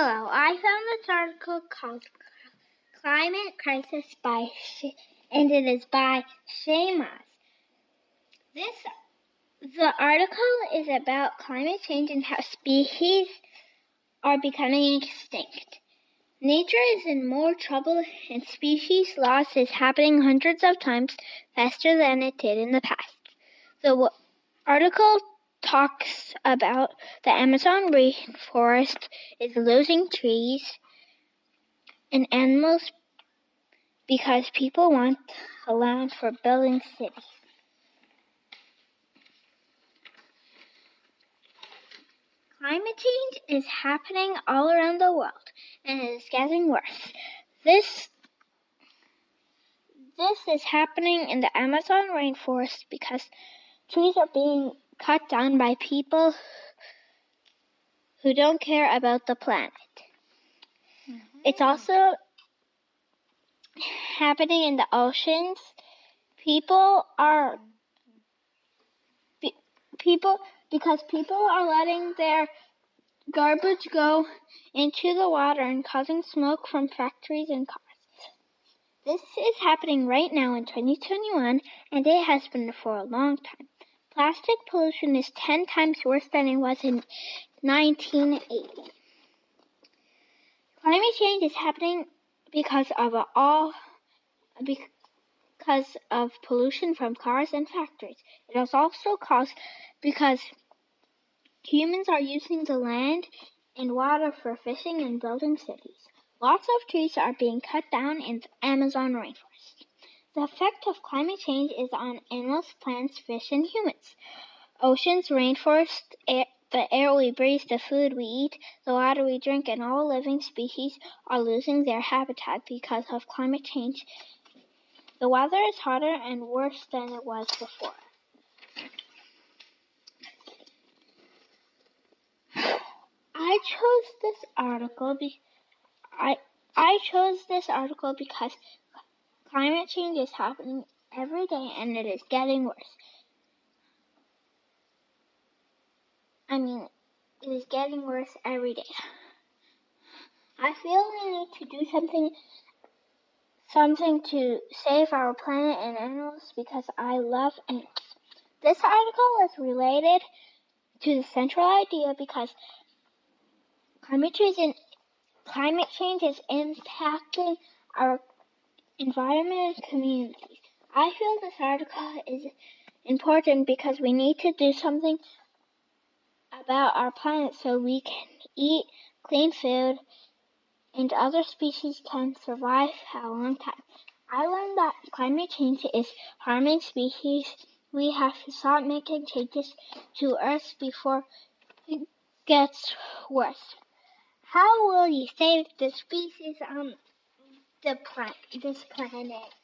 Hello, I found this article called Climate Crisis by Sh- and it is by Shamas. This the article is about climate change and how species are becoming extinct. Nature is in more trouble and species loss is happening hundreds of times faster than it did in the past. The article talks about the Amazon rainforest is losing trees and animals because people want a land for building cities. Climate change is happening all around the world and it is getting worse. This this is happening in the Amazon rainforest because trees are being cut down by people who don't care about the planet. Mm-hmm. It's also happening in the oceans. People are people because people are letting their garbage go into the water and causing smoke from factories and cars. This is happening right now in 2021 and it has been for a long time. Plastic pollution is 10 times worse than it was in 1980. Climate change is happening because of all because of pollution from cars and factories. It is also caused because humans are using the land and water for fishing and building cities. Lots of trees are being cut down in the Amazon rainforest. The effect of climate change is on animals, plants, fish, and humans. Oceans, rainforests, air, the air we breathe, the food we eat, the water we drink, and all living species are losing their habitat because of climate change. The weather is hotter and worse than it was before. I chose this article be- I I chose this article because Climate change is happening every day and it is getting worse. I mean, it is getting worse every day. I feel we need to do something something to save our planet and animals because I love animals. This article is related to the central idea because climate change, climate change is impacting our environment and communities. I feel this article is important because we need to do something about our planet so we can eat clean food and other species can survive a long time. I learned that climate change is harming species. We have to stop making changes to Earth before it gets worse. How will you save the species on the planet, this planet.